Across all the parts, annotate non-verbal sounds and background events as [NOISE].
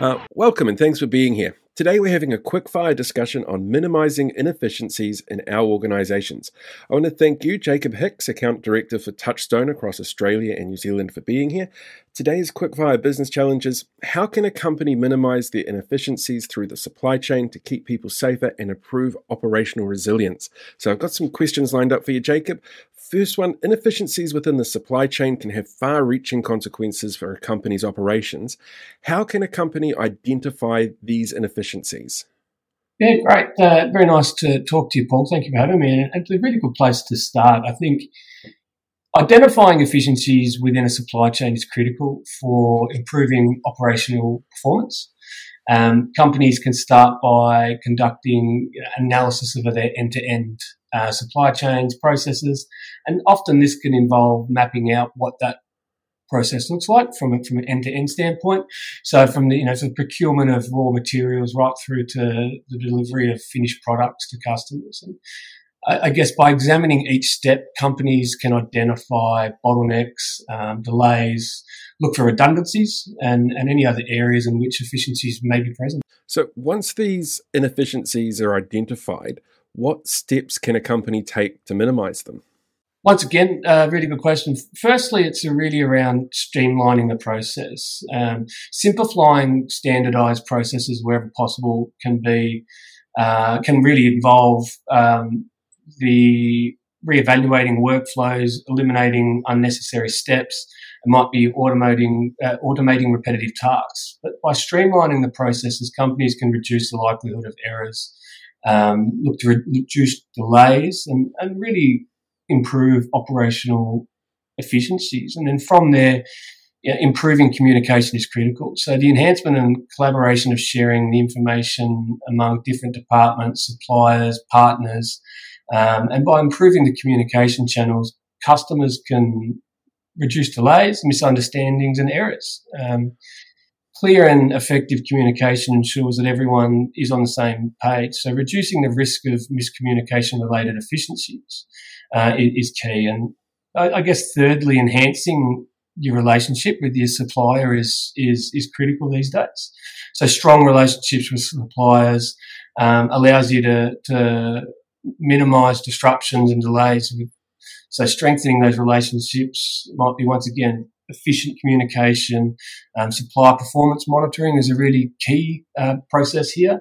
Uh, welcome and thanks for being here. Today, we're having a quick fire discussion on minimizing inefficiencies in our organizations. I want to thank you, Jacob Hicks, Account Director for Touchstone across Australia and New Zealand, for being here. Today's quickfire business challenge is how can a company minimize their inefficiencies through the supply chain to keep people safer and improve operational resilience? So, I've got some questions lined up for you, Jacob. First one inefficiencies within the supply chain can have far reaching consequences for a company's operations. How can a company identify these inefficiencies? Yeah, great. Uh, very nice to talk to you, Paul. Thank you for having me. And it's a really good place to start. I think identifying efficiencies within a supply chain is critical for improving operational performance. Um, companies can start by conducting analysis of their end to end supply chains, processes, and often this can involve mapping out what that process looks like from a, from an end to end standpoint. So from the you know of procurement of raw materials right through to the delivery of finished products to customers. And I, I guess by examining each step, companies can identify bottlenecks, um, delays, look for redundancies, and, and any other areas in which efficiencies may be present. So once these inefficiencies are identified, what steps can a company take to minimize them? Once again, a uh, really good question. Firstly, it's really around streamlining the process. Um, simplifying standardized processes wherever possible can be, uh, can really involve um, the reevaluating workflows, eliminating unnecessary steps. It might be automating, uh, automating repetitive tasks. But by streamlining the processes, companies can reduce the likelihood of errors um, look to reduce delays and, and really improve operational efficiencies. And then from there, yeah, improving communication is critical. So the enhancement and collaboration of sharing the information among different departments, suppliers, partners, um, and by improving the communication channels, customers can reduce delays, misunderstandings, and errors. Um, clear and effective communication ensures that everyone is on the same page. So reducing the risk of miscommunication related efficiencies uh, is key. And I, I, guess thirdly, enhancing your relationship with your supplier is, is, is critical these days. So strong relationships with suppliers um, allows you to, to minimize disruptions and delays. So strengthening those relationships might be once again efficient communication, um, performance monitoring is a really key uh, process here.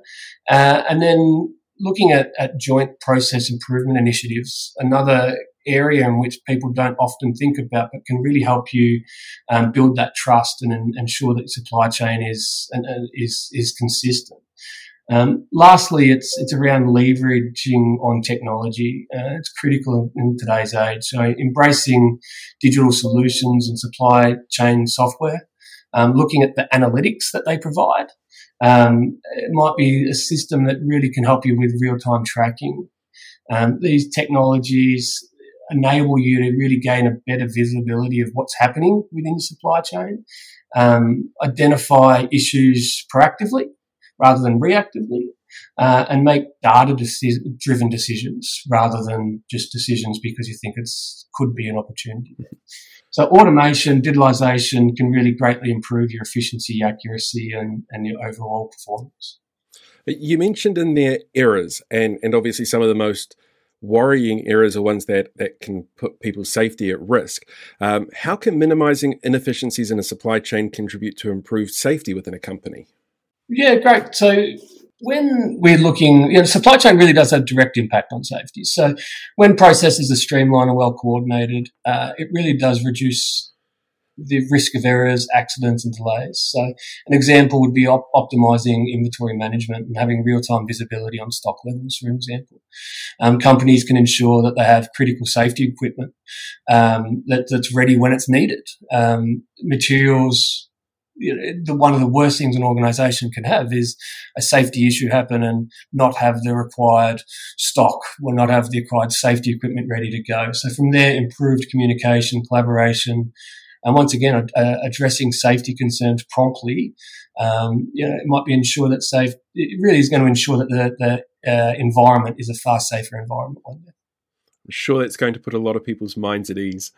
Uh, and then looking at, at joint process improvement initiatives, another area in which people don't often think about, but can really help you um, build that trust and, and ensure that supply chain is, is, is consistent. Um, lastly, it's it's around leveraging on technology. Uh, it's critical in, today's age. So embracing digital solutions and supply chain software, um, looking at the analytics that they provide. Um, it might be a system that really can help you with real time tracking. Um, these technologies enable you to really gain a better visibility of what's happening within your supply chain, um, identify issues proactively rather than reactively, uh, and make data deci- driven decisions rather than just decisions because you think it could be an opportunity. So automation, digitalization can really greatly improve your efficiency, accuracy, and, and your overall performance. You mentioned in there errors, and, and obviously some of the most worrying errors are ones that, that can put people's safety at risk. Um, how can minimizing inefficiencies in a supply chain contribute to improved safety within a company? Yeah, great. So when we're looking, you know, supply chain really does have direct impact on safety. So when processes are streamlined and well coordinated, uh, it really does reduce the risk of errors, accidents, and delays. So an example would be op- optimizing inventory management and having real-time visibility on stock levels, for example. Um, companies can ensure that they have critical safety equipment um, that, that's ready when it's needed. Um, materials you know, the, one of the worst things an organization can have is a safety issue happen and not have the required stock or not have the required safety equipment ready to go. So from there, improved communication, collaboration, and once again, addressing safety concerns promptly, um, you know, it might be ensure that safe. It really is going to ensure that the, the uh, environment is a far safer environment. I'm sure that's going to put a lot of people's minds at ease.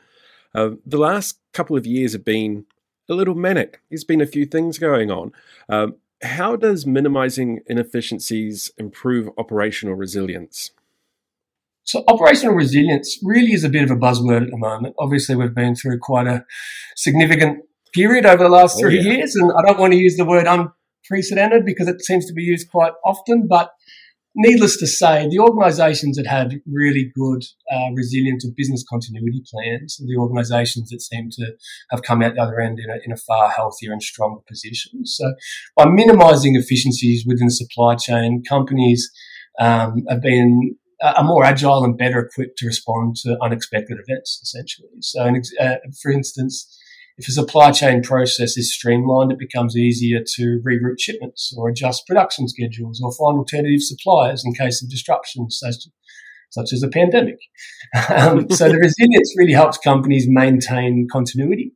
Uh, the last couple of years have been a little manic. There's been a few things going on. Um, how does minimizing inefficiencies improve operational resilience? So, operational resilience really is a bit of a buzzword at the moment. Obviously, we've been through quite a significant period over the last oh, three yeah. years, and I don't want to use the word unprecedented because it seems to be used quite often, but needless to say, the organisations that had really good uh, resilient or business continuity plans are the organisations that seem to have come out the other end in a, in a far healthier and stronger position. So, by minimising efficiencies within the supply chain, companies um, have been are more agile and better equipped to respond to unexpected events, essentially. So, uh, for instance, if a supply chain process is streamlined, it becomes easier to reroute shipments or adjust production schedules or find alternative suppliers in case of disruptions such, such as a pandemic. [LAUGHS] um, so the resilience really helps companies maintain continuity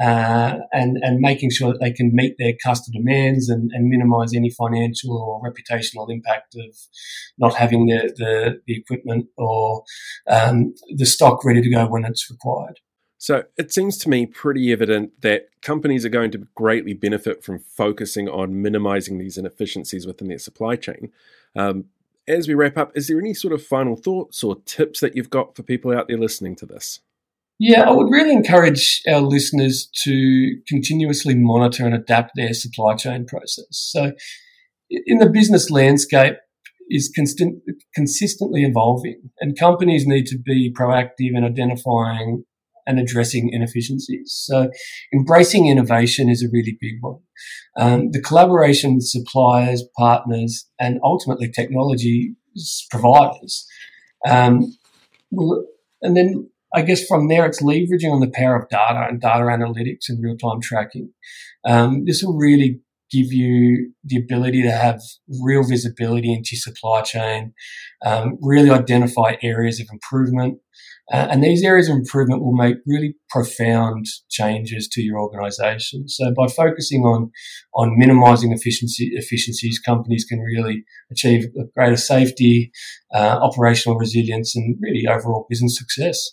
uh, and, and making sure that they can meet their customer demands and, and minimize any financial or reputational impact of not having the, the, the equipment or um, the stock ready to go when it's required. So it seems to me pretty evident that companies are going to greatly benefit from focusing on minimizing these inefficiencies within their supply chain. Um, as we wrap up, is there any sort of final thoughts or tips that you've got for people out there listening to this? Yeah, I would really encourage our listeners to continuously monitor and adapt their supply chain process. So, in the business landscape, is constant, consistently evolving, and companies need to be proactive in identifying and addressing inefficiencies. So embracing innovation is a really big one. Um, the collaboration with suppliers, partners, and ultimately technology providers. Um, and then I guess from there, it's leveraging on the power of data and data analytics and real time tracking. Um, this will really give you the ability to have real visibility into supply chain, um, really identify areas of improvement, uh, and these areas of improvement will make really profound changes to your organization. So by focusing on, on minimizing efficiency, efficiencies, companies can really achieve greater safety, uh, operational resilience, and really overall business success.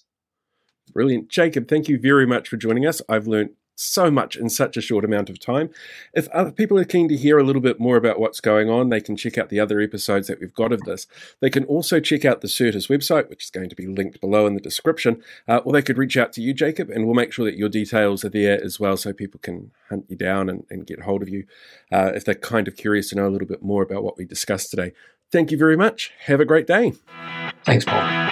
Brilliant. Jacob, thank you very much for joining us. I've learned so much in such a short amount of time. If other people are keen to hear a little bit more about what's going on, they can check out the other episodes that we've got of this. They can also check out the Certus website, which is going to be linked below in the description, uh, or they could reach out to you, Jacob, and we'll make sure that your details are there as well so people can hunt you down and, and get hold of you uh, if they're kind of curious to know a little bit more about what we discussed today. Thank you very much. Have a great day. Thanks, Paul.